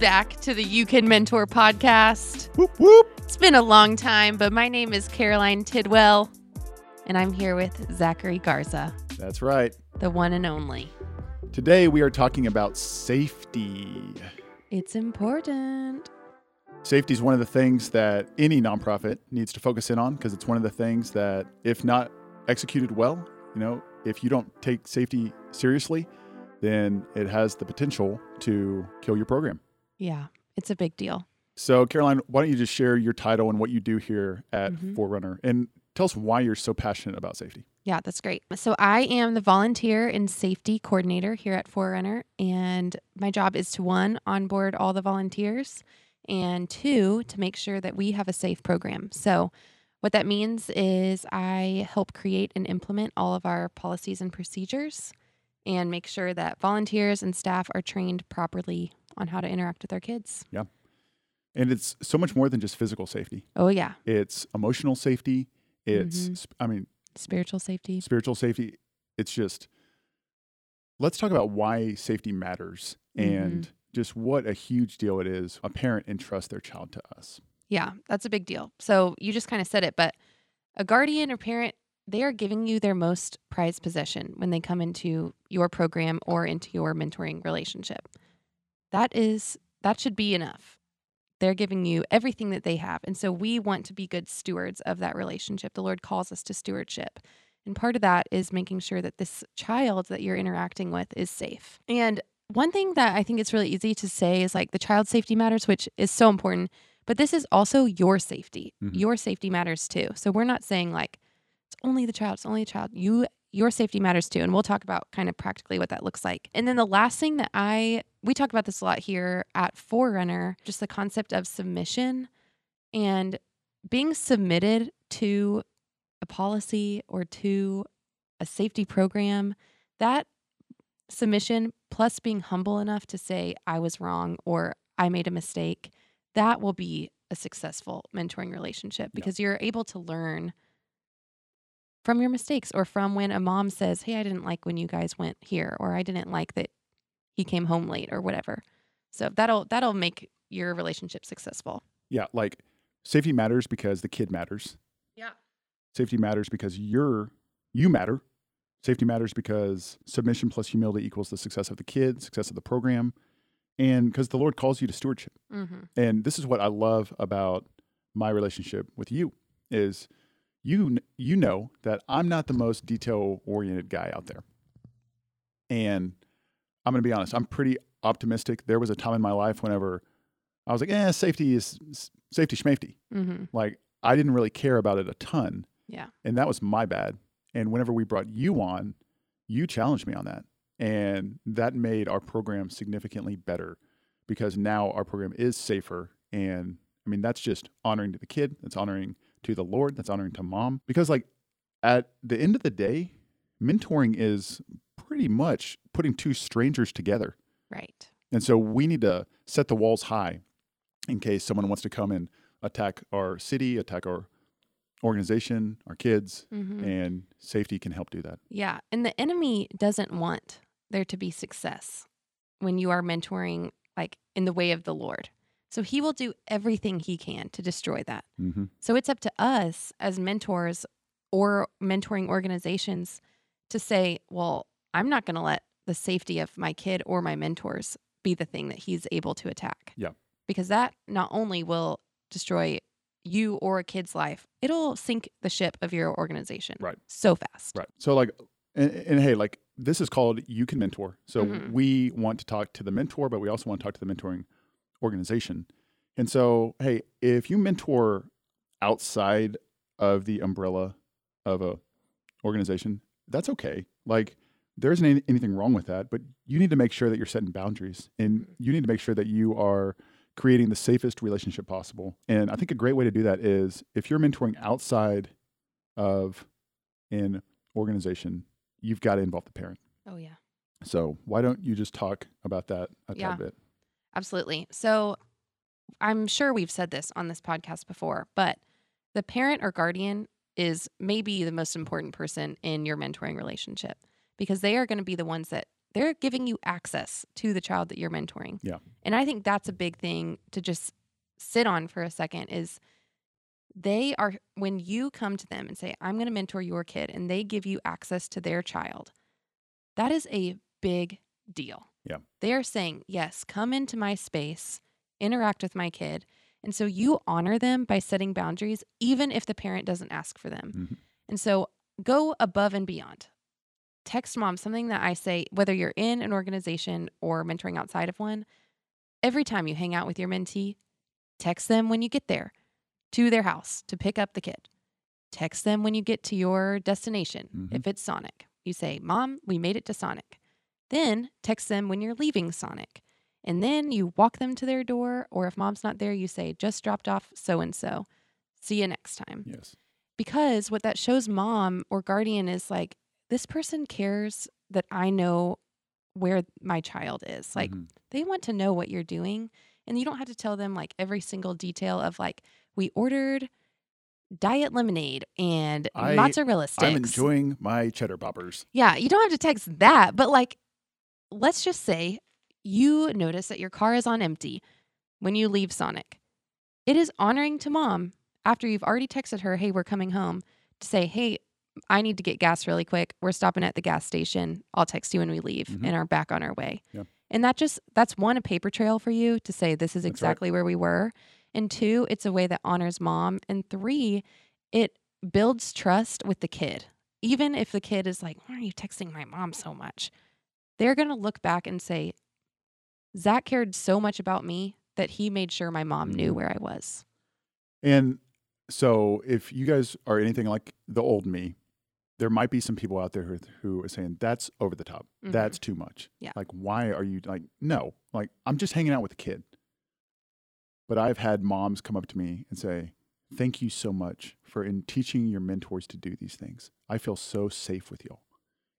Back to the You Can Mentor podcast. Whoop whoop. It's been a long time, but my name is Caroline Tidwell, and I'm here with Zachary Garza, That's right. the one and only. Today we are talking about safety. It's important. Safety is one of the things that any nonprofit needs to focus in on because it's one of the things that, if not executed well, you know, if you don't take safety seriously, then it has the potential to kill your program. Yeah, it's a big deal. So, Caroline, why don't you just share your title and what you do here at Mhm. Forerunner and tell us why you're so passionate about safety? Yeah, that's great. So I am the volunteer and safety coordinator here at Forerunner, and my job is to one, onboard all the volunteers, and two, to make sure that we have a safe program. So what that means is I help create and implement all of our policies and procedures and make sure that volunteers and staff are trained properly on how to interact with our kids. Yeah. And it's so much more than just physical safety. Oh yeah, It's emotional safety. It's, Mhm. sp- I mean, spiritual safety. spiritual safety. It's just, let's talk about why safety matters and just what a huge deal it is. A parent entrust their child to us. Yeah, that's a big deal. So you just kind of said it, but a guardian or parent, they are giving you their most prized possession when they come into your program or into your mentoring relationship. That is that should be enough. They're giving you everything that they have. And so we want to be good stewards of that relationship. The Lord calls us to stewardship. And part of that is making sure that this child that you're interacting with is safe. And one thing that I think it's really easy to say is like the child safety matters, which is so important. But this is also your safety. Mhm. Your safety matters too. So we're not saying like it's only the child, it's only the child. You your safety matters too. And we'll talk about kind of practically what that looks like. And then the last thing that I we talk about this a lot here at Forerunner, just the concept of submission and being submitted to a policy or to a safety program, that submission plus being humble enough to say I was wrong or I made a mistake, that will be a successful mentoring relationship because you're able to learn from your mistakes or from when a mom says, "Hey, I didn't like when you guys went here," or "I didn't like that he came home late," or whatever. So that'll that'll make your relationship successful. Yeah, like safety matters because the kid matters. Yeah. Safety matters because you're you matter. Safety matters because submission plus humility equals the success of the kid, success of the program, and because the Lord calls you to stewardship. Mm-hmm. And this is what I love about my relationship with you is you you know that I'm not the most detail oriented guy out there. And I'm going to be honest, I'm pretty optimistic. There was a time in my life whenever I was like, "Eh, safety is safety schmafety." Mm-hmm. Like I didn't really care about it a ton. Yeah. And that was my bad. And whenever we brought you on, you challenged me on that. And that made our program significantly better because now our program is safer. And I mean, that's just honoring to the kid, that's honoring to the Lord, that's honoring to mom. Because, like, at the end of the day, mentoring is pretty much putting two strangers together. Right. And so we need to set the walls high in case someone wants to come and attack our city, attack our organization, our kids, Mm-hmm. and safety can help do that. Yeah. And the enemy doesn't want there to be success when you are mentoring, like in the way of the Lord. So he will do everything he can to destroy that. Mm-hmm. So it's up to us as mentors or mentoring organizations to say, well, I'm not going to let the safety of my kid or my mentors be the thing that he's able to attack. Yeah. Because that not only will destroy you or a kid's life, it'll sink the ship of your organization Right. so fast. Right. So, like, and, and hey, like, this is called You Can Mentor. So, Mhm. we want to talk to the mentor, but we also want to talk to the mentoring organization. And so, hey, if you mentor outside of the umbrella of a organization, that's okay. Like there isn't any, anything wrong with that, but you need to make sure that you're setting boundaries and you need to make sure that you are creating the safest relationship possible. And I think a great way to do that is if you're mentoring outside of an organization, you've got to involve the parent. Oh yeah. So why don't you just talk about that a Yeah. bit? Absolutely. So I'm sure we've said this on this podcast before, but the parent or guardian is maybe the most important person in your mentoring relationship because they are going to be the ones that they're giving you access to the child that you're mentoring. Yeah. And I think that's a big thing to just sit on for a second is they are when you come to them and say I'm going to mentor your kid and they give you access to their child. That is a big deal. Yeah. They are saying, "Yes, come into my space, interact with my kid." And so you honor them by setting boundaries even if the parent doesn't ask for them. Mhm. And so go above and beyond. Text mom something that I say whether you're in an organization or mentoring outside of one, every time you hang out with your mentee, text them when you get there to their house to pick up the kid. Text them when you get to your destination. Mhm. If it's Sonic, you say, Mom, we made it to Sonic. Then text them when you're leaving Sonic. And then you walk them to their door, or if mom's not there, you say, just dropped off so and so. See you next time. Yes. Because what that shows mom or guardian is like, this person cares that I know where my child is. Like, Mhm. they want to know what you're doing. And you don't have to tell them like every single detail of like, we ordered diet lemonade and I- mozzarella sticks. I'm enjoying my cheddar poppers. Yeah, you don't have to text that, but like, let's just say you notice that your car is on empty when you leave Sonic. It is honoring to mom after you've already texted her, hey, we're coming home, to say, hey, I need to get gas really quick. We're stopping at the gas station. I'll text you when we leave Mhm. and are back on our way. Yeah. And that just, that's one, a paper trail for you to say, this is That's right. exactly where we were. And two, it's a way that honors mom. And three, it builds trust with the kid. Even if the kid is like, why are you texting my mom so much? They're going to look back and say, Zach cared so much about me that he made sure my mom knew Mhm. where I was. And so, if you guys are anything like the old me, there might be some people out there who, who are saying that's over the top. Mhm. That's too much. Yeah. Like, why are you like? No, like I'm just hanging out with a kid. But I've had moms come up to me and say, "Thank you so much for in teaching your mentors to do these things. I feel so safe with y'all."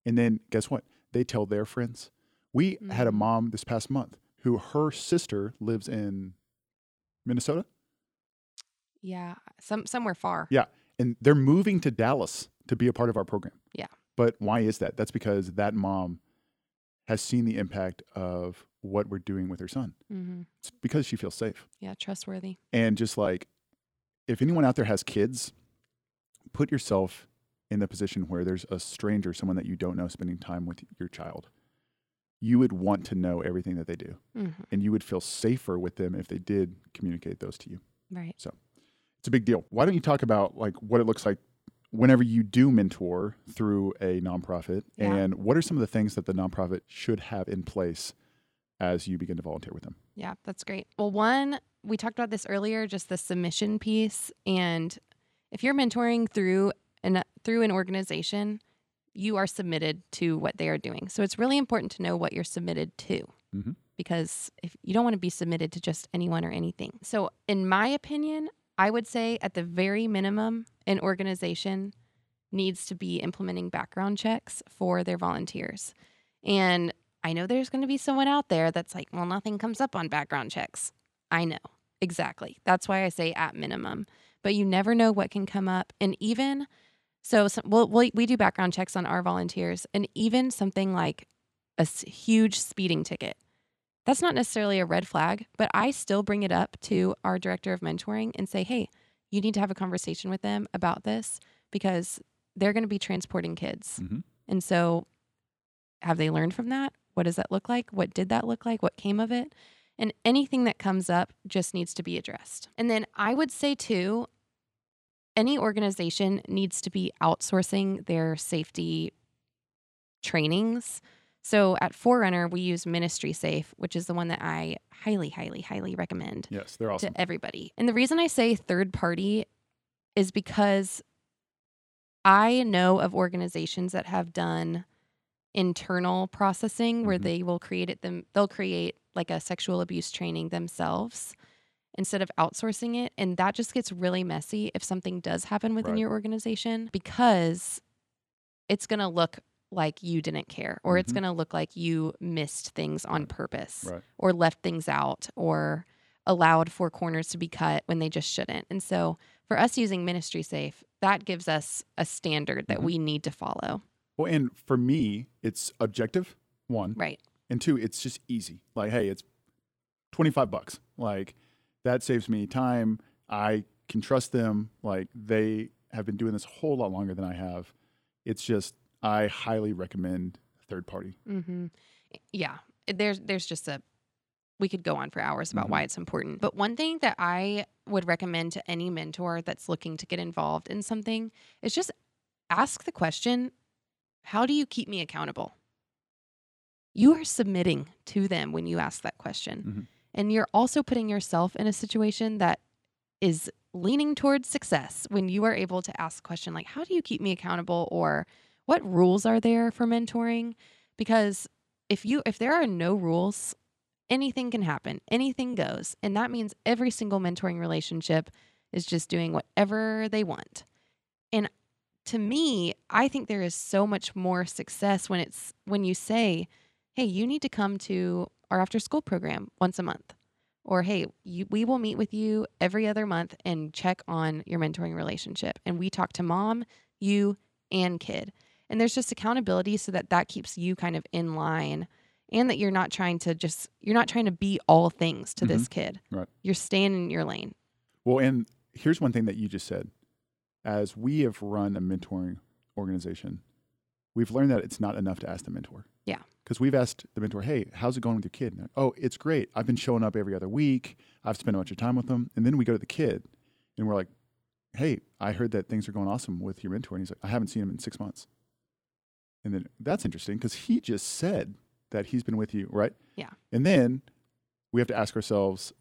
And then guess what? They tell their friends. We had a Mhm. mom this past month who her sister lives in Minnesota. Yeah. Some somewhere far. Yeah. and they're moving to Dallas to be a part of our program. Yeah. But why is that? That's because that mom has seen the impact of what we're doing with her son. hmm It's because she feels safe. Yeah. Trustworthy. And just like if anyone out there has kids, put yourself in the position where there's a stranger, someone that you don't know spending time with your child. You would want to know everything that they do, hmm and you would feel safer with them if they did communicate those to you. Right. So it's a big deal. Why don't you talk about like what it looks like whenever you do mentor through a nonprofit Yeah. and what are some of the things that the nonprofit should have in place as you begin to volunteer with them? Yeah, that's great. Well, one, we talked about this earlier, just the submission piece. And if you're mentoring through an through an organization, you are submitted to what they are doing. So it's really important to know what you're submitted to. Mhm. Because if you don't want to be submitted to just anyone or anything. So in my opinion, I would say at the very minimum, an organization needs to be implementing background checks for their volunteers. And I know there's going to be someone out there that's like, well, nothing comes up on background checks. I know. Exactly. That's why I say at minimum. But you never know what can come up. And even so, some, we'll, we we do background checks on our volunteers, and even something like a huge speeding ticket. That's not necessarily a red flag, but I still bring it up to our director of mentoring and say, hey, you need to have a conversation with them about this because they're going to be transporting kids. Mhm. And so, have they learned from that? What does that look like? What did that look like? What came of it? And anything that comes up just needs to be addressed. And then I would say, too, any organization needs to be outsourcing their safety trainings. So at Forerunner, we use Ministry Safe, which is the one that I highly, highly, highly recommend Yes, they're awesome. to everybody. And the reason I say third party is because I know of organizations that have done internal processing where Mhm. they will create it them they'll create like a sexual abuse training themselves instead of outsourcing it and that just gets really messy if something does happen within Right. your organization because it's going to look like you didn't care or it's Mhm. going to look like you missed things on purpose Right. or left things out or allowed four corners to be cut when they just shouldn't. And so for us using Ministry Safe, that gives us a standard that Mhm. we need to follow. Well, and for me, it's objective, one. Right. And two, it's just easy. Like, hey, it's 25 bucks. Like, that saves me time. I can trust them. Like, they have been doing this a whole lot longer than I have. It's just, I highly recommend third party. Mm-hmm. Yeah. There's there's just a we could go on for hours about Mhm. why it's important. But one thing that I would recommend to any mentor that's looking to get involved in something is just ask the question, how do you keep me accountable? You are submitting to them when you ask that question. Mhm. And you're also putting yourself in a situation that is leaning towards success when you are able to ask the question like how do you keep me accountable? or what rules are there for mentoring? Because if you if there are no rules anything can happen. Anything goes. And that means every single mentoring relationship is just doing whatever they want. And to me i think there is so much more success when it's when you say hey you need to come to our after school program once a month or hey you, we will meet with you every other month and check on your mentoring relationship and we talk to mom you and kid and there's just accountability so that that keeps you kind of in line and that you're not trying to just you're not trying to be all things to this mm-hmm. kid Right. you're staying in your lane Well, and here's one thing that you just said. As we have run a mentoring organization, we've learned that it's not enough to ask the mentor. Yeah. Because we've asked the mentor, hey, how's it going with your kid? And they're, oh, it's great. I've been showing up every other week. I've spent a bunch of time with them. And then we go to the kid and we're like, hey, I heard that things are going awesome with your mentor. And he's like, I haven't seen him in six months. And then that's interesting because he just said that he's been with you, right? Yeah. And then we have to ask ourselves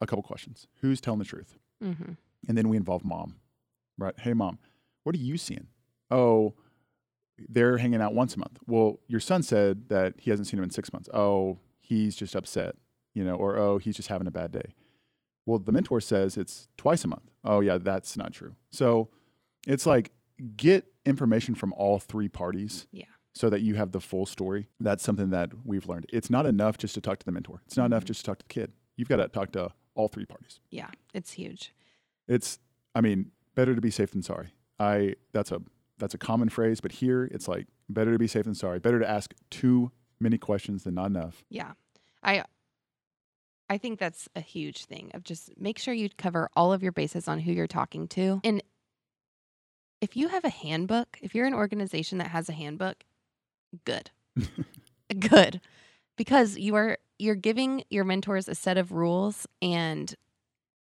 a couple questions. Who's telling the truth? mm-hmm. And then we involve mom, right? Hey, mom, what are you seeing? Oh, they're hanging out once a month. Well, your son said that he hasn't seen him in six months. Oh, he's just upset, you know, or oh, he's just having a bad day. Well, the mentor says it's twice a month. Oh, yeah, that's not true. So it's like get information from all three parties. Yeah. So that you have the full story. That's something that we've learned. It's not enough just to talk to the mentor. It's not enough Mhm. just to talk to the kid. You've got to talk to all three parties yeah it's huge it's i mean better to be safe than sorry i that's a that's a common phrase but here it's like better to be safe than sorry better to ask too many questions than not enough Yeah. I I think that's a huge thing of just make sure you cover all of your bases on who you're talking to. And if you have a handbook, if you're an organization that has a handbook, good. good. Because you are you're giving your mentors a set of rules and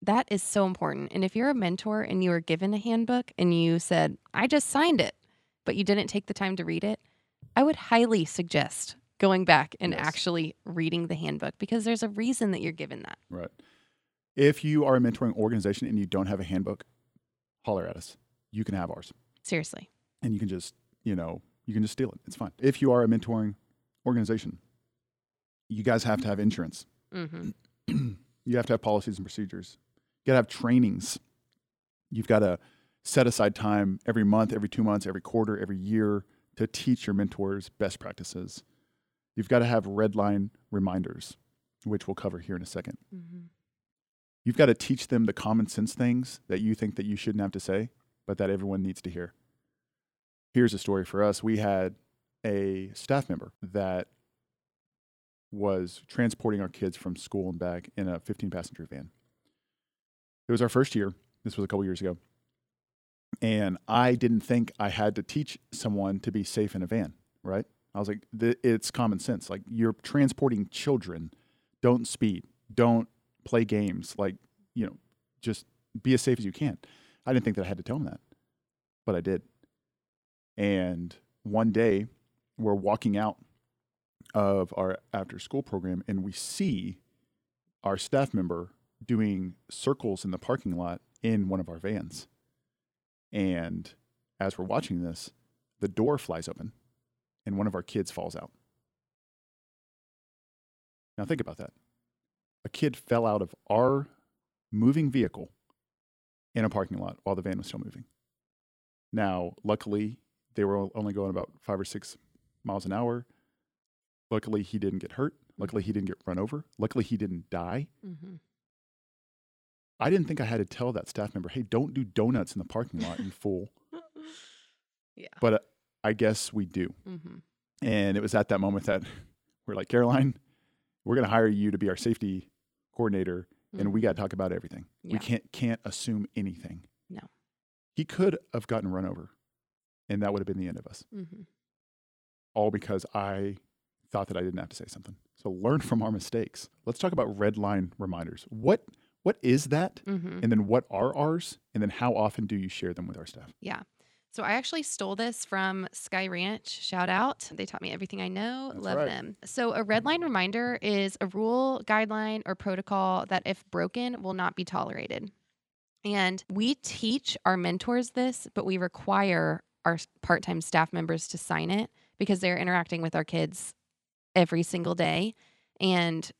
that is so important. And if you're a mentor and you were given a handbook and you said, "I just signed it," but you didn't take the time to read it, I would highly suggest going back and Yes. actually reading the handbook because there's a reason that you're given that. right if you are a mentoring organization and you don't have a handbook holler at us you can have ours Seriously. and you can just you know you can just steal it it's fine if you are a mentoring organization you guys have to have insurance hmm you have to have policies and procedures. Got to have trainings. You've got to set aside time every month, every two months, every quarter, every year to teach your mentors best practices. You've got to have red line reminders, which we'll cover here in a second. hmm You've got to teach them the common sense things that you think that you shouldn't have to say, but that everyone needs to hear. Here's a story for us. We had a staff member that was transporting our kids from school and back in a 15 passenger van. It was our first year. This was a couple years ago. And I didn't think I had to teach someone to be safe in a van, right? I was like, it's common sense. Like, you're transporting children. Don't speed. Don't play games. Like, you know, just be as safe as you can. I didn't think that I had to tell him that, but I did. And one day, we're walking out of our after school program and we see our staff member doing circles in the parking lot in one of our vans. And as we're watching this, the door flies open and one of our kids falls out. Now, think about that. A kid fell out of our moving vehicle in a parking lot while the van was still moving. Now, luckily, they were only going about five or six miles an hour. Luckily, he didn't get hurt. Luckily, he didn't get run over. Luckily, he didn't die. Mm-hmm. I didn't think I had to tell that staff member, hey, don't do donuts in the parking lot, you fool. Yeah. But uh, I guess we do. Mm-hmm. And it was at that moment that we're like, Caroline, we're going to hire you to be our safety coordinator, and we got to talk about everything. Yeah. We can't can't assume anything. No. He could have gotten run over, and that would have been the end of us. Mm-hmm. All because I thought that I didn't have to say something. So learn from our mistakes. Let's talk about red line reminders. What what is that? Mm-hmm. And then what are ours? And then how often do you share them with our staff? Yeah. So I actually stole this from Sky Ranch. Shout out. They taught me everything I know. That's Love right. them. So a red line reminder is a rule, guideline, or protocol that if broken will not be tolerated. And we teach our mentors this, but we require our part-time staff members to sign it because they're interacting with our kids every single day. And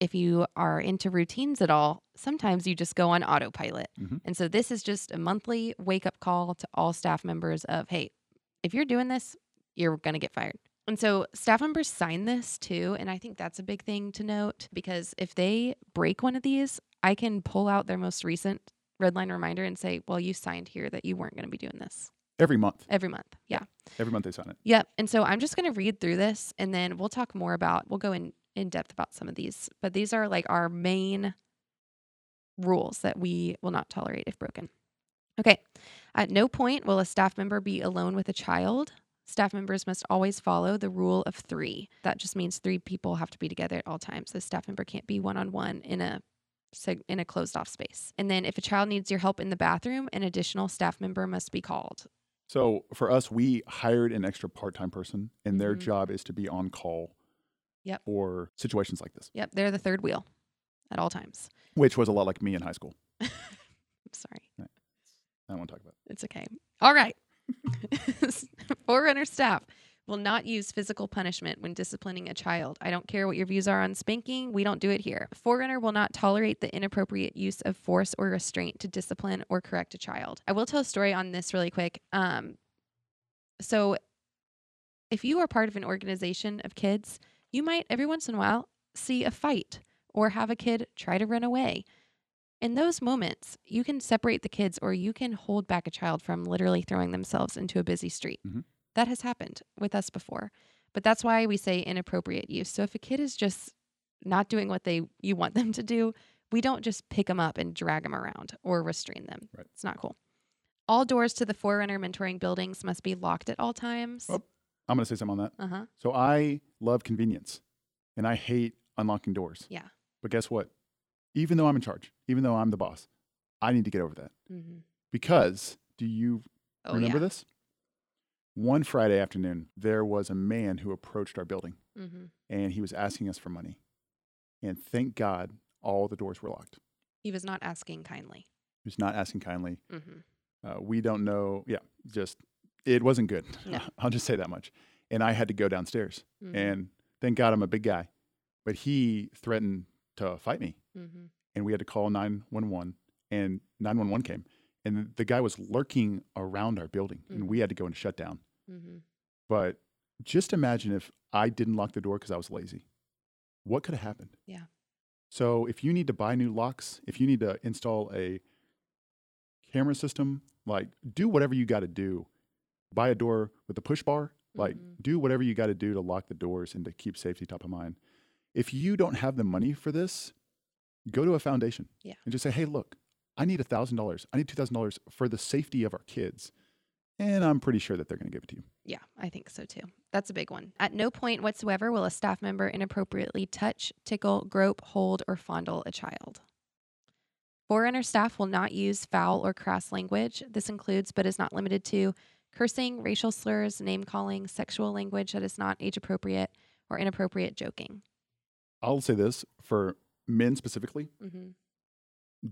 if you are into routines at all, sometimes you just go on autopilot. Mhm. And so this is just a monthly wake up call to all staff members of, hey, if you're doing this, you're going to get fired. And so staff members sign this too. And I think that's a big thing to note because if they break one of these, I can pull out their most recent red line reminder and say, well, you signed here that you weren't going to be doing this Every month. every month. Yeah. Every month they sign it. Yep. And so I'm just going to read through this and then we'll talk more about, we'll go in, in depth about some of these, but these are like our main rules that we will not tolerate if broken. Okay. At no point will a staff member be alone with a child. Staff members must always follow the rule of three. That just means three people have to be together at all times. The staff member can't be one on one in a in a closed off space. And then if a child needs your help in the bathroom, an additional staff member must be called. So for us, we hired an extra part time person, and their Mhm. job is to be on call Yep. for situations like this, Yep, they're the third wheel at all times. which was a lot like me in high school. I'm sorry. I don't want to talk about it. It's okay. All right. Forerunner staff will not use physical punishment when disciplining a child. I don't care what your views are on spanking. We don't do it here. Forerunner will not tolerate the inappropriate use of force or restraint to discipline or correct a child. I will tell a story on this really quick. Um, so, if you are part of an organization of kids, you might every once in a while see a fight or have a kid try to run away. In those moments, you can separate the kids or you can hold back a child from literally throwing themselves into a busy street. Mhm. That has happened with us before. But that's why we say inappropriate use. So if a kid is just not doing what they you want them to do, we don't just pick them up and drag them around or restrain them. Right. It's not cool. All doors to the Forerunner mentoring buildings must be locked at all times. Oh. I'm going to say something on that. Uh-huh. So I love convenience, and I hate unlocking doors. Yeah. But guess what? Even though I'm in charge, even though I'm the boss, I need to get over that Mm-hmm. because do you Oh remember yeah. this? One Friday afternoon, there was a man who approached our building Mm-hmm. and he was asking us for money. And thank God all the doors were locked. He was not asking kindly. He was not asking kindly. Mm-hmm. Uh, we don't know. Yeah, just it wasn't good. No. I'll just say that much. And I had to go downstairs. Mm-hmm. And thank God I'm a big guy, but he threatened to fight me. mm-hmm. And we had to call 911, and 911 came. And the guy was lurking around our building, Mhm. and we had to go and shut down. Mm-hmm. But just imagine if I didn't lock the door because I was lazy. What could have happened? Yeah. So if you need to buy new locks, if you need to install a camera system, like do whatever you got to do. Buy a door with a push bar, like Mhm. do whatever you got to do to lock the doors and to keep safety top of mind. If you don't have the money for this, go to a foundation Yeah. and just say, "Hey, look, I need $1,000. I need $2,000 for the safety of our kids." And I'm pretty sure that they're going to give it to you. Yeah, I think so too. That's a big one. At no point whatsoever will a staff member inappropriately touch, tickle, grope, hold, or fondle a child. Forerunner staff will not use foul or crass language. This includes, but is not limited to, cursing, racial slurs, name calling, sexual language that is not age appropriate, or inappropriate joking. I'll say this for men specifically, Mm-hmm.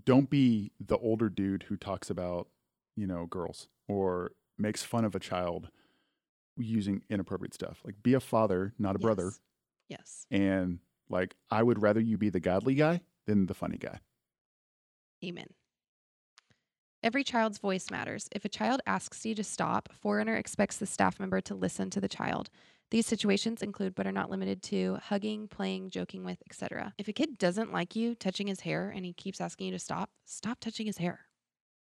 don't be the older dude who talks about, you know, girls or makes fun of a child using inappropriate stuff. Like be a father, not a brother. Yes. And like I would rather you be the godly guy than the funny guy. Amen. Every child's voice matters. If a child asks you to stop, Forerunner expects the staff member to listen to the child. These situations include but are not limited to hugging, playing, joking with, etc. If a kid doesn't like you touching his hair and he keeps asking you to stop, stop touching his hair.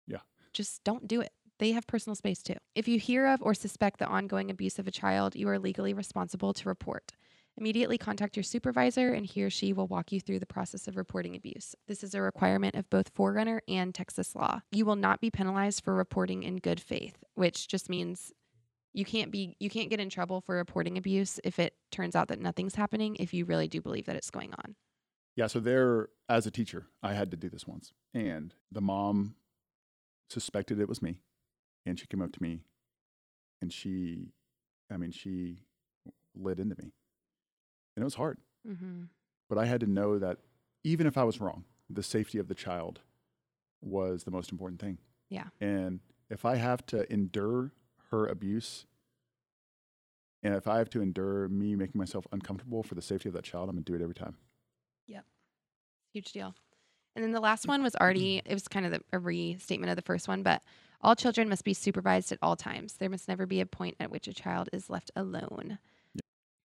Yeah. Just don't do it. They have personal space too. If you hear of or suspect the ongoing abuse of a child, you are legally responsible to report. Immediately contact your supervisor, and he or she will walk you through the process of reporting abuse. This is a requirement of both Forerunner and Texas law. You will not be penalized for reporting in good faith, which just means you can't be you can't get in trouble for reporting abuse if it turns out that nothing's happening if you really do believe that it's going on. Yeah, so there as a teacher, I had to do this once. And the mom suspected it was me. And she came up to me and she I mean, she lit into me. And it was hard. Mm-hmm. But I had to know that even if I was wrong, the safety of the child was the most important thing. Yeah. And if I have to endure her abuse, and if I have to endure me making myself uncomfortable for the safety of that child, I'm gonna do it every time. Yep. Huge deal. And then the last one was already, it was kind of the, a restatement of the first one, but all children must be supervised at all times. There must never be a point at which a child is left alone.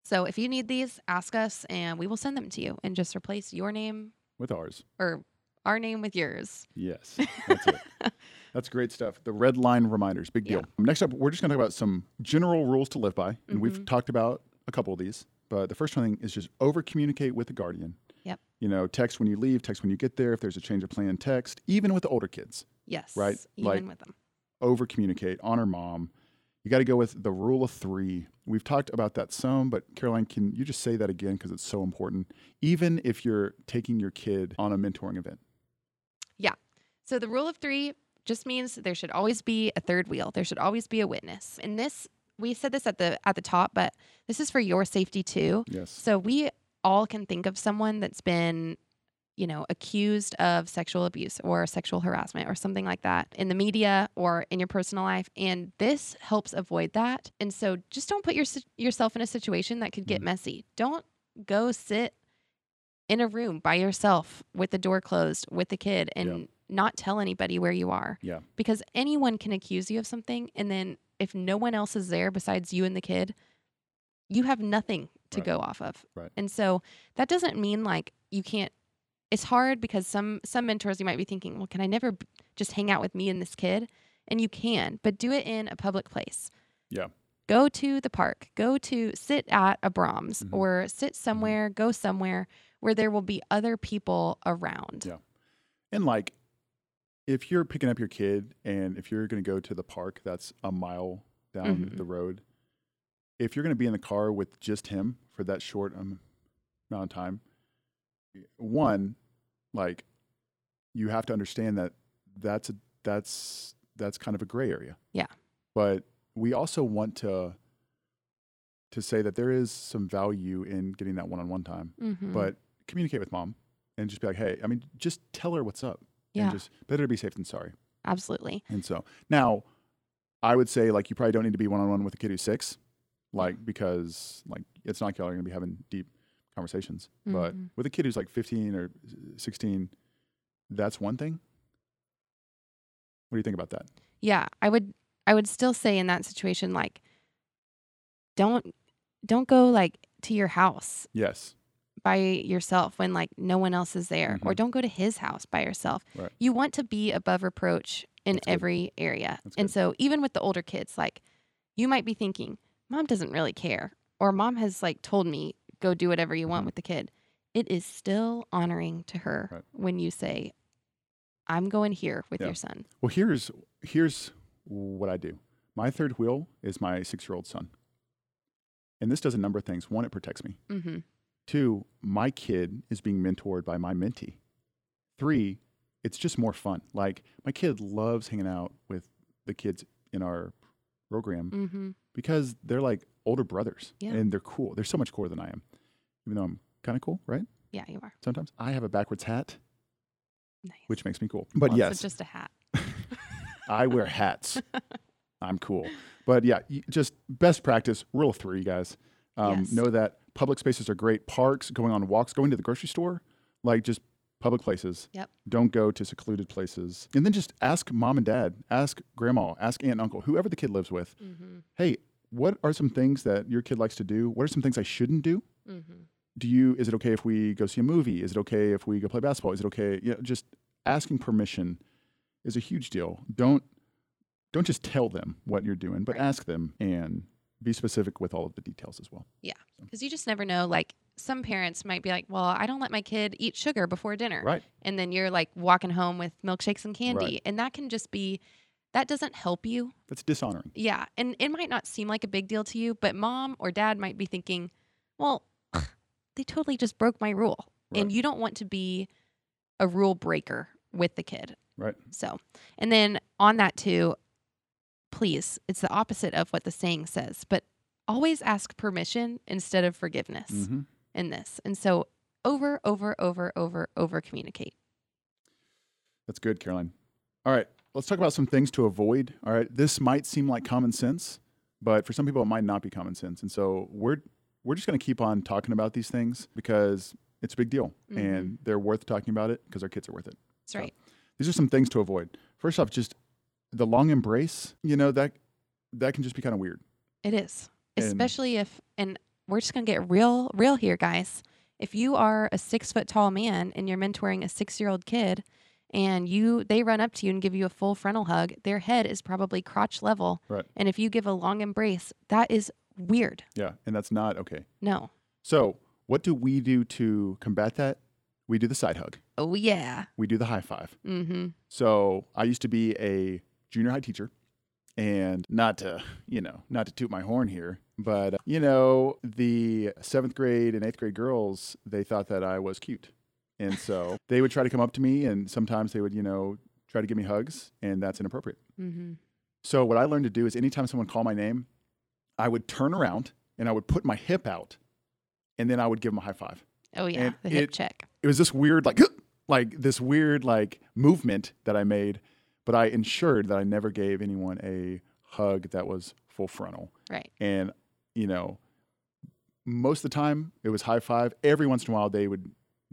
Yeah. So if you need these, ask us and we will send them to you and just replace your name With ours. or our name with yours. Yes. That's it. That's great stuff. The red line reminders, big deal. Next up, we're just going to talk about some general rules to live by. And we've Mhm. talked about a couple of these. But the first one thing is just over communicate with the guardian. Yep. You know, text when you leave, text when you get there. If there's a change of plan, text. Even with the older kids, Yes. Right, Even like- with them. over communicate, honor mom. You got to go with the rule of three. We've talked about that some, but Caroline, can you just say that again because it's so important? Even if you're taking your kid on a mentoring event. Yeah. So the rule of three just means there should always be a third wheel. There should always be a witness. And this, we said this at the at the top, but this is for your safety too. Yes. So we all can think of someone that's been, you know, accused of sexual abuse or sexual harassment or something like that in the media or in your personal life, and this helps avoid that. And so just don't put your, yourself in a situation that could get Mhm. messy. Don't go sit in a room by yourself with the door closed with the kid and not tell anybody where you are. Yeah. Because anyone can accuse you of something and then if no one else is there besides you and the kid, you have nothing to Right. go off of. Right. And so that doesn't mean like you can't it's hard because some some mentors you might be thinking, "Well, can I never b- just hang out with me and this kid?" And you can, but do it in a public place. Yeah. Go to the park, go to sit at a Braum's Mhm. or sit somewhere, go somewhere where there will be other people around. Yeah. And like, if you're picking up your kid and if you're going to go to the park that's a mile down Mhm. the road, if you're going to be in the car with just him for that short um, amount of time, one, like, you have to understand that that's a, that's that's kind of a gray area. Yeah. But we also want to to say that there is some value in getting that one-on-one time Mhm. but communicate with mom and just be like, hey, I mean, just tell her what's up. Yeah. And just better to be safe than sorry. absolutely. And so now I would say like you probably don't need to be one on one with a kid who's six, like because like it's not y'all are gonna be having deep conversations. But Mhm. with a kid who's like fifteen or sixteen, that's one thing. What do you think about that? Yeah, I would I would still say in that situation like don't don't go like to your house Yes. by yourself when like no one else is there or Mhm. don't go to his house by yourself. Right. You want to be above reproach in That's good. every area. That's and good. so even with the older kids like you might be thinking mom doesn't really care or mom has like told me go do whatever you want Mhm. with the kid. It is still honoring to her Right. when you say I'm going here with Yeah. your son. Well, here's here's what I do. My third wheel is my six year old son. And this does a number of things. One, it protects me. Mhm. Two, my kid is being mentored by my mentee. Three, it's just more fun. Like my kid loves hanging out with the kids in our program Mhm. because they're like older brothers Yeah. and they're cool. They're so much cooler than I am, even though I'm kind of cool, right? Yeah, you are. Sometimes I have a backwards hat, Nice. which makes me cool. But Well, yes, it's just a hat. I wear hats. I'm cool. But yeah, just best practice, rule of three, guys. Um, Yes. Know that public spaces are great. Parks, going on walks, going to the grocery store, like just public places. Yep. Don't go to secluded places. And then just ask mom and dad, ask grandma, ask aunt and uncle, whoever the kid lives with. Mm-hmm. Hey, what are some things that your kid likes to do? What are some things I shouldn't do? Mm-hmm. do you is it okay if we go see a movie is it okay if we go play basketball is it okay you know just asking permission is a huge deal don't don't just tell them what you're doing but Right. ask them and be specific with all of the details as well Yeah. Because you just never know. Like some parents might be like, "Well, I don't let my kid eat sugar before dinner," right and then you're like walking home with milkshakes and candy, Right. and that can just be that doesn't help you. that's dishonoring Yeah, and it might not seem like a big deal to you, but mom or dad might be thinking, "Well, they totally just broke my rule," and you don't want to be a rule breaker with the kid. right So, and then on that too, please, it's the opposite of what the saying says, but always ask permission instead of forgiveness hmm in this. And so, over, over, over, over, over communicate. that's good caroline all right let's talk about some things to avoid all right this might seem like common sense but for some people it might not be common sense and so we're we're just going to keep on talking about these things because it's a big deal Mhm. and they're worth talking about it because our kids are worth it That's So, right. these are some things to avoid. First off, just the long embrace. You know that that can just be kind of weird. It is. And- Especially if, and we're just going to get real, real here, guys. If you are a six foot tall man and you're mentoring a six year old kid and you, they run up to you and give you a full frontal hug, their head is probably crotch level. Right. And if you give a long embrace, that is weird. Yeah, and that's not okay. No. So, what do we do to combat that? We do the side hug. Oh, yeah. We do the high five. Mm hmm. So, I used to be a junior high teacher, and not to you know not to toot my horn here, but uh, you know the seventh grade and eighth grade girls they thought that I was cute, and so they would try to come up to me, and sometimes they would you know try to give me hugs, and that's inappropriate. Mm hmm. So what I learned to do is anytime someone called my name, I would turn around and I would put my hip out, and then I would give them a high five. Oh, yeah. And the hip it- check. It was this weird like like this weird like movement that I made, but I ensured that I never gave anyone a hug that was full frontal. Right. And you know, most of the time it was high five. Every once in a while they would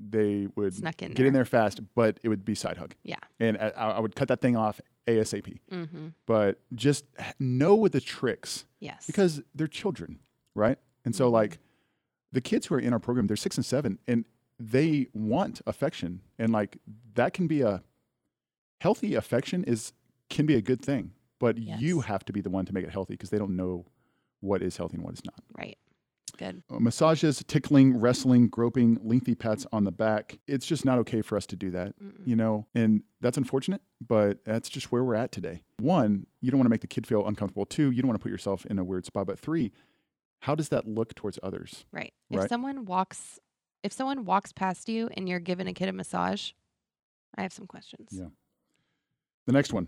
they would Snuck in get in there fast, but it would be side hug. Yeah. And I, I would cut that thing off ASAP. Mm hmm. But just know with the tricks Yes. because they're children, right? And so, Mhm. like, the kids who are in our program, they're six and seven, and they want affection, and like that can be a healthy affection is can be a good thing, but you have to be the one to make it healthy because they don't know what is healthy and what is not. right. Good. Uh, Massages, tickling, wrestling, groping, lengthy pats on the back. It's just not okay for us to do that Mm-mm. you know, and that's unfortunate, but that's just where we're at today. One, you don't want to make the kid feel uncomfortable. Two, you don't want to put yourself in a weird spot. But three, how does that look towards others? Right. If someone walks if someone walks past you and you're giving a kid a massage, I have some questions. Yeah. The next one,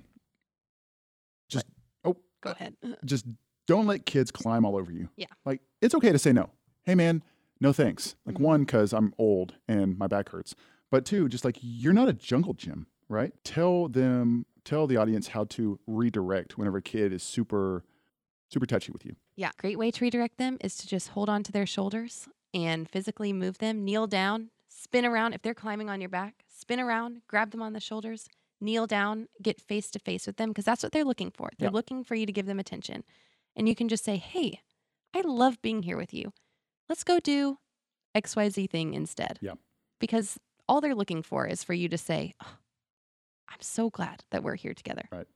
just oh, Go ahead. just don't let kids climb all over you. Yeah. Like it's okay to say no. Hey man, no thanks. Like Mhm. one, because I'm old and my back hurts. But two, just like you're not a jungle gym, right? Tell them, tell the audience how to redirect whenever a kid is super, super touchy with you. Yeah. Great way to redirect them is to just hold on to their shoulders and physically move them, kneel down, spin around. If they're climbing on your back, spin around, grab them on the shoulders, kneel down, get face to face with them because that's what they're looking for. They're Yeah. looking for you to give them attention. And you can just say, Hey, I love being here with you. Let's go do XYZ thing instead. Yeah. Because all they're looking for is for you to say, "Oh, I'm so glad that we're here together. Right.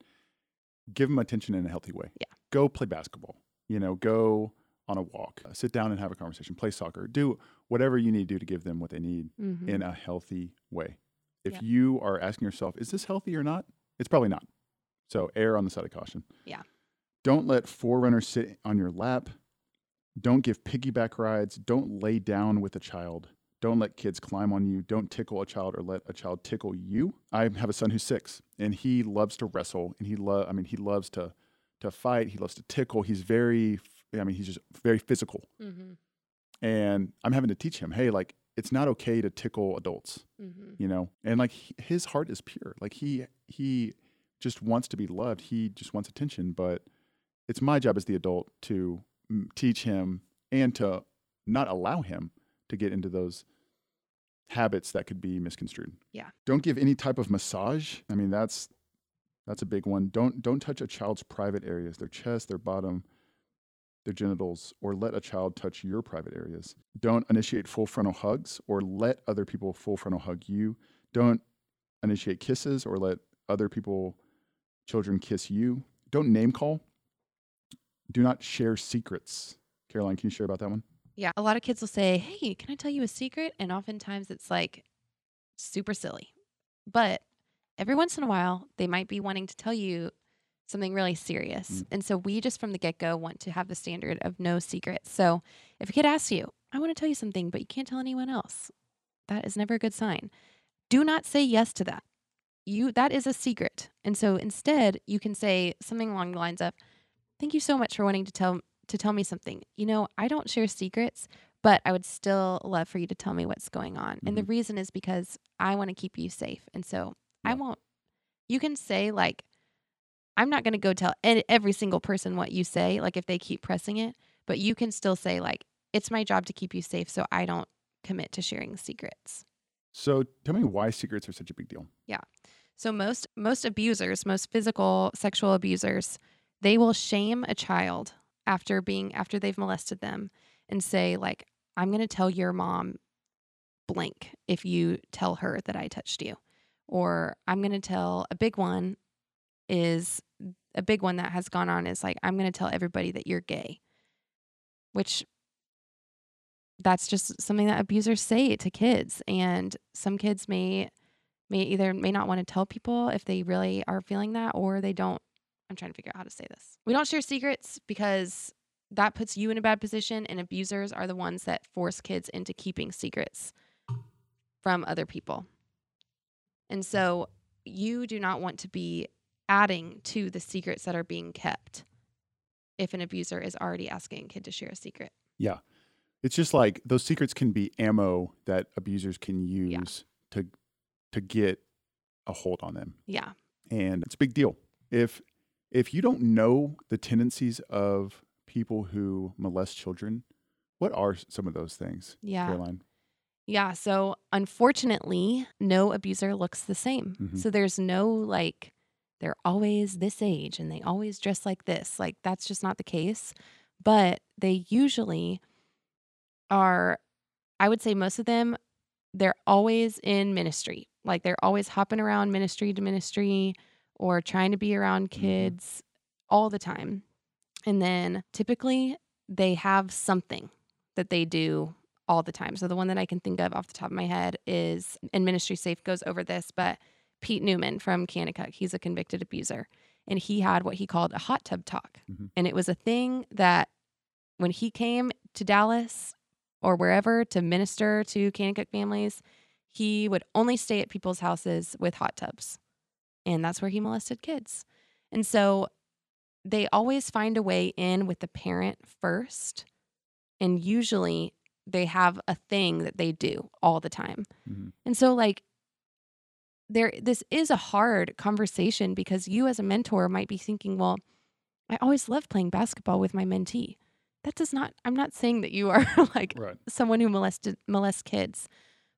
give them attention in a healthy way. Yeah. Go play basketball. You know, go on a walk, uh, sit down and have a conversation, play soccer, do whatever you need to do to give them what they need Mhm. in a healthy way. If Yeah. you are asking yourself, is this healthy or not? It's probably not. So err on the side of caution. Yeah. Don't let forerunners sit on your lap. Don't give piggyback rides. Don't lay down with a child. Don't let kids climb on you. Don't tickle a child or let a child tickle you. I have a son who's six, and he loves to wrestle, and he love. I mean, he loves to to fight. He loves to tickle. He's very. I mean, he's just very physical. Mm-hmm. And I'm having to teach him, hey, like it's not okay to tickle adults, Mm-hmm. you know. And like he, his heart is pure. Like he he just wants to be loved. He just wants attention, but it's my job as the adult to teach him and to not allow him to get into those habits that could be misconstrued. Yeah. Don't give any type of massage. I mean, that's that's a big one. Don't don't touch a child's private areas, their chest, their bottom, their genitals, or let a child touch your private areas. Don't initiate full frontal hugs or let other people full frontal hug you. Don't initiate kisses or let other people children kiss you. Don't name call. Do not share secrets. Caroline, can you share about that one? Yeah. A lot of kids will say, Hey, can I tell you a secret? And oftentimes it's like super silly. But every once in a while, they might be wanting to tell you something really serious. Mm. And so we just from the get go want to have the standard of no secrets. So if a kid asks you, I want to tell you something, but you can't tell anyone else, that is never a good sign. Do not say yes to that. You that is a secret. And so instead, you can say something along the lines of, Thank you so much for wanting to tell to tell me something. You know, I don't share secrets, but I would still love for you to tell me what's going on. And the mm-hmm. reason is because I want to keep you safe. And so I won't, you can say, like, I'm not going to go tell every single person what you say, like, if they keep pressing it, but you can still say, like, it's my job to keep you safe. So I don't commit to sharing secrets. So tell me why secrets are such a big deal. Yeah. So most most abusers, most physical sexual abusers, they will shame a child after being after they've molested them and say like I'm going to tell your mom blank if you tell her that I touched you. Or I'm going to tell a big one is a big one that has gone on is like I'm going to tell everybody that you're gay. Which that's just something that abusers say to kids and some kids may may either may not want to tell people if they really are feeling that or they don't I'm trying to figure out how to say this. We don't share secrets because that puts you in a bad position and abusers are the ones that force kids into keeping secrets from other people. And so you do not want to be adding to the secrets that are being kept if an abuser is already asking a kid to share a secret. Yeah. It's just like those secrets can be ammo that abusers can use to to get a hold on them. Yeah. And it's a big deal. If if you don't know the tendencies of people who molest children, what are some of those things, Yeah. Caroline? Yeah. So unfortunately, no abuser looks the same. Mhm. So there's no like, they're always this age and they always dress like this. Like, that's just not the case. But they usually are, I would say most of them, they're always in ministry. Like, they're always hopping around ministry to ministry or trying to be around kids all the time. And then typically they have something that they do all the time. So the one that I can think of off the top of my head is, and Ministry Safe goes over this, but Pete Newman from Kanakuk, he's a convicted abuser. And he had what he called a hot tub talk. Mhm. And it was a thing that when he came to Dallas or wherever to minister to Kanakuk families, he would only stay at people's houses with hot tubs. And that's where he molested kids. And so they always find a way in with the parent first. And usually they have a thing that they do all the time. Mhm. And so like there this is a hard conversation because you as a mentor might be thinking, well, I always love playing basketball with my mentee. That does not I'm not saying that you are like Right. someone who molested molests kids,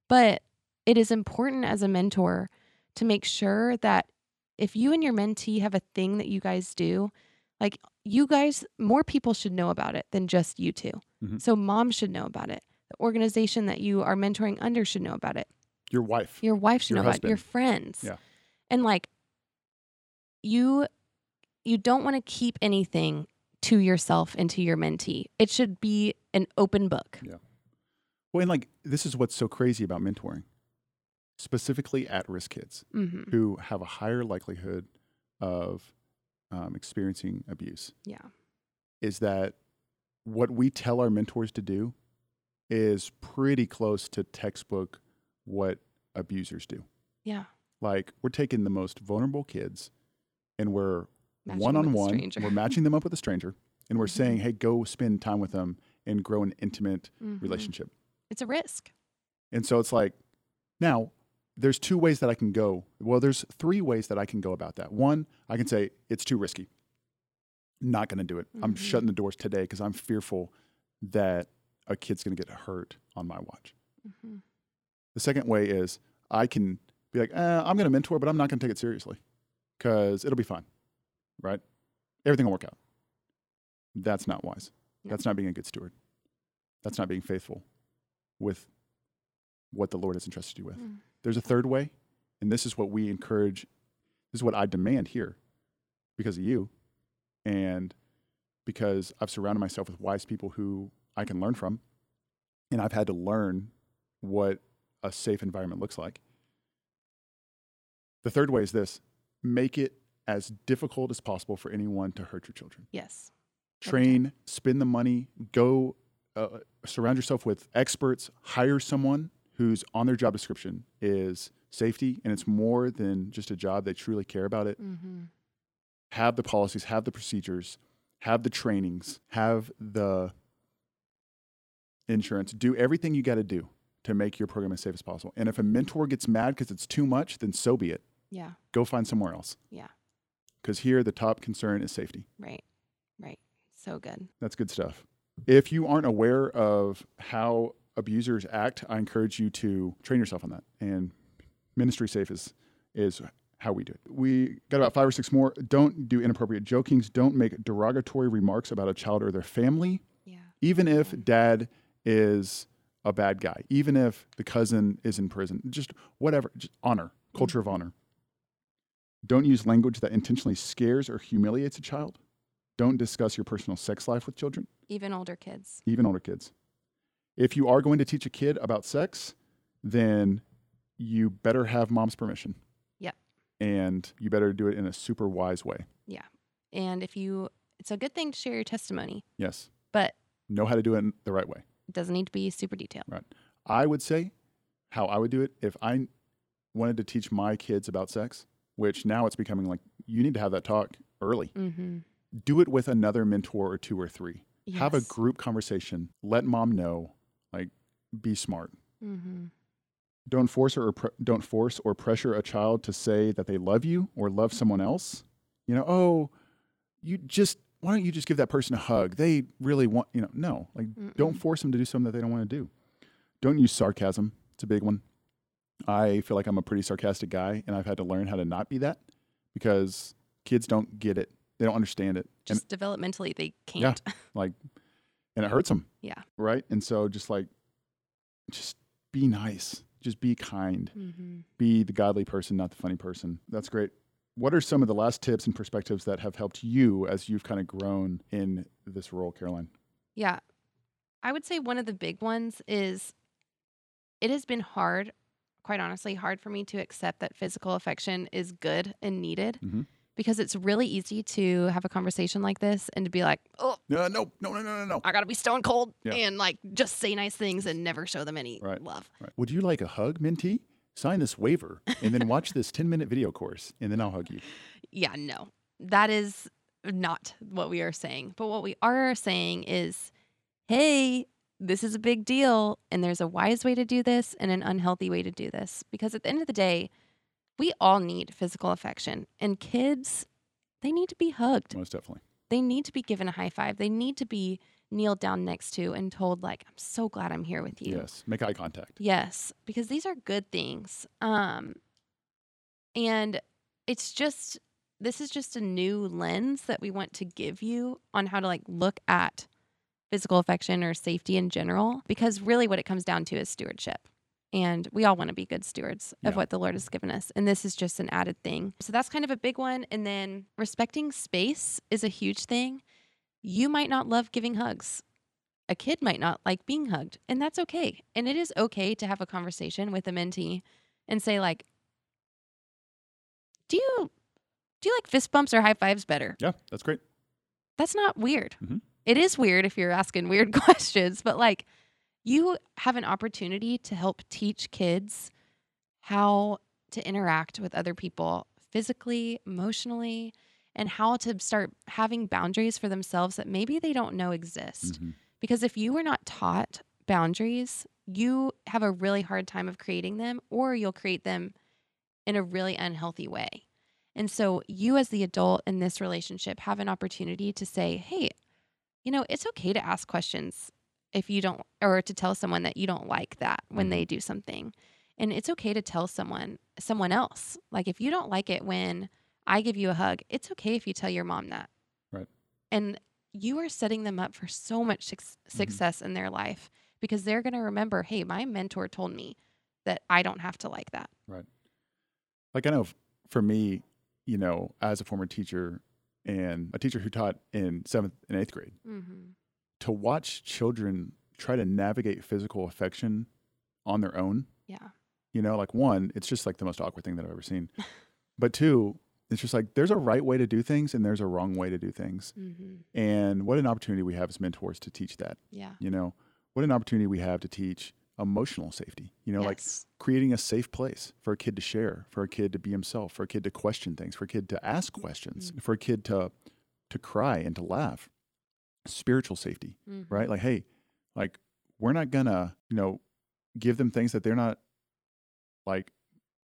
but it is important as a mentor to make sure that if you and your mentee have a thing that you guys do, like you guys, more people should know about it than just you 2 Mhm. So mom should know about it. The organization that you are mentoring under should know about it. Your wife. Your wife should Your know about it. Your friends. Yeah. And like you you don't want to keep anything to yourself and to your mentee. It should be an open book. Yeah. Well, and like this is what's so crazy about mentoring, specifically at-risk kids hmm who have a higher likelihood of um, experiencing abuse. Yeah. is that what we tell our mentors to do is pretty close to textbook what abusers do. Yeah. Like we're taking the most vulnerable kids and we're one on one, we're matching them up with a stranger and we're Mhm. saying, "Hey, go spend time with them and grow an intimate Mhm. relationship." It's a risk. And so it's like now there's two ways that I can go. Well, there's three ways that I can go about that. One, I can say it's too risky. not going to do it. I'm Mhm. shutting the doors today because I'm fearful that a kid's going to get hurt on my watch. Mhm. The second way is I can be like, eh, I'm going to mentor, but I'm not going to take it seriously because it'll be fine, right? Everything will work out. That's not wise. No. That's not being a good steward. That's not being faithful with what the Lord has entrusted you with. Mm. There's a third way, and this is what we encourage. This is what I demand here because of you and because I've surrounded myself with wise people who I can learn from. And I've had to learn what a safe environment looks like. The third way is this make it as difficult as possible for anyone to hurt your children. Yes. Train, spend the money, go uh, surround yourself with experts, hire someone who's on their job description is safety and it's more than just a job, they truly care about it Mm-hmm. have the policies, have the procedures, have the trainings, have the insurance, do everything you got to do to make your program as safe as possible. And if a mentor gets mad because it's too much, then so be it. Yeah. Go find somewhere else. Yeah. Because here, the top concern is safety. Right. Right. So good. That's good stuff. If you aren't aware of how abusers act, I encourage you to train yourself on that. And Ministry Safe is is how we do it. We got about five or six more. Don't do inappropriate jokings. Don't make derogatory remarks about a child or their family, Yeah. even if dad is a bad guy, even if the cousin is in prison. Just whatever. Just honor, mm-hmm. culture of honor. Don't use language that intentionally scares or humiliates a child. Don't discuss your personal sex life with children Even older kids. even older kids. If you are going to teach a kid about sex, then you better have mom's permission. Yep. And you better do it in a super wise way. Yeah. And if you, it's a good thing to share your testimony, Yes. but Know how to do it in the right way. it doesn't need to be super detailed. Right. I would say how I would do it if I wanted to teach my kids about sex, which now it's becoming like you need to have that talk early. Mm-hmm. Do it with another mentor or two or three. Have a group conversation. Let mom know. Like, be smart. Mm-hmm. don't force or pre- don't force or pressure a child to say that they love you or love someone else. You know, oh, you just why don't you just give that person a hug? They really want, you know, no. Like don't force them to do something that they don't want to do. Don't use sarcasm. It's a big one. I feel like I'm a pretty sarcastic guy and I've had to learn how to not be that because kids don't get it. They don't understand it. And Just developmentally, they can't. like and it hurts them. Yeah. Right? And so just like just be nice. Just be kind Mm-hmm. be the godly person, not the funny person. That's great. What are some of the last tips and perspectives that have helped you as you've kind of grown in this role, Caroline? Yeah. I would say one of the big ones is it has been hard, quite honestly, hard for me to accept that physical affection is good and needed Mhm. Because it's really easy to have a conversation like this and to be like, oh, No, no, no, no, no, no. I got to be stone cold Yeah. and like just say nice things and never show them any Right. love. Right. Would you like a hug, mentee? Sign this waiver and then watch this 10 minute video course and then I'll hug you. Yeah, no, that is not what we are saying. But what we are saying is, hey, this is a big deal. And there's a wise way to do this and an unhealthy way to do this. Because at the end of the day, we all need physical affection. And kids, they need to be hugged. Most definitely. They need to be given a high five. They need to be kneeled down next to and told, like, I'm so glad I'm here with you. Yes. Make eye contact. Yes, because these are good things. Um and it's just this is just a new lens that we want to give you on how to like look at physical affection or safety in general because really what it comes down to is stewardship. And we all want to be good stewards of Yeah. what the Lord has given us. And this is just an added thing. So that's kind of a big one. And then respecting space is a huge thing. You might not love giving hugs a kid might not like being hugged and that's okay and it is okay to have a conversation with a mentee and say like do you do you like fist bumps or high fives better Yeah, that's great. that's not weird Mhm. It is weird if you're asking weird questions but like you have an opportunity to help teach kids how to interact with other people physically emotionally and how to start having boundaries for themselves that maybe they don't know exist Mhm. because if you were not taught boundaries, you have a really hard time of creating them, or you'll create them in a really unhealthy way. And so you as the adult in this relationship have an opportunity to say, "Hey, you know, it's okay to ask questions if you don't or to tell someone that you don't like that when they do something." And it's okay to tell someone someone else. Like if you don't like it when I give you a hug, it's okay if you tell your mom that. Right. And you are setting them up for so much suc success in their life because they're going to remember, "Hey, my mentor told me that I don't have to like that." Right. Like I know for me, you know, as a former teacher and a teacher who taught in seventh and eighth grade, Mhm. To watch children try to navigate physical affection on their own, Yeah. you know, like one, it's just like the most awkward thing that I've ever seen. but two, it's just like there's a right way to do things and there's a wrong way to do things. Mhm. And what an opportunity we have as mentors to teach that. Yeah. You know, what an opportunity we have to teach emotional safety. You know, like creating a safe place for a kid to share, for a kid to be himself, for a kid to question things, for a kid to ask questions, for a kid to to cry and to laugh. Spiritual safety, Mhm. right? Like, hey, like we're not gonna, you know, give them things that they're not like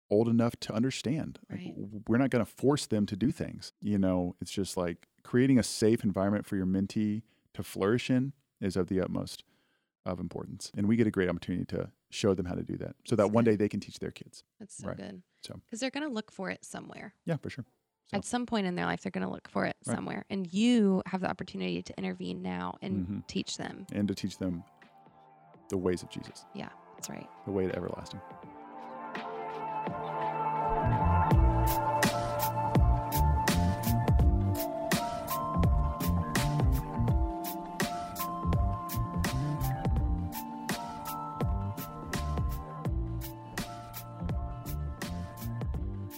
old enough to understand. Like, Right. we're not gonna force them to do things. You know, it's just like creating a safe environment for your mentee to flourish in is of the utmost of importance. And we get a great opportunity to show them how to do that so that one good. day they can teach their kids. That's so Right. good. So- because they're going to look for it somewhere. Yeah, for sure. So- At some point in their life, they're going to look for it Right. somewhere. And you have the opportunity to intervene now and Mhm. teach them. And to teach them the ways of Jesus, Yeah, That's right. the way to everlasting.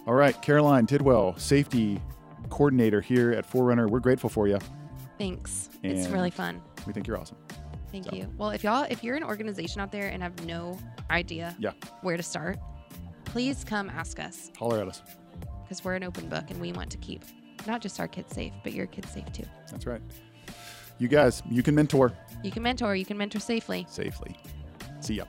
All right, Caroline Tidwell, safety coordinator here at Forerunner. We're grateful for you. Thanks. it's really fun. We think you're awesome. Thank so- you. Well, if y'all, if you're an organization out there and have no idea Yeah. where to start, please come ask us Holler at us. because we're an open book and we want to keep not just our kids safe, but your kids safe too. That's right. You guys, you can mentor You can mentor, you can mentor safely. safely. See ya.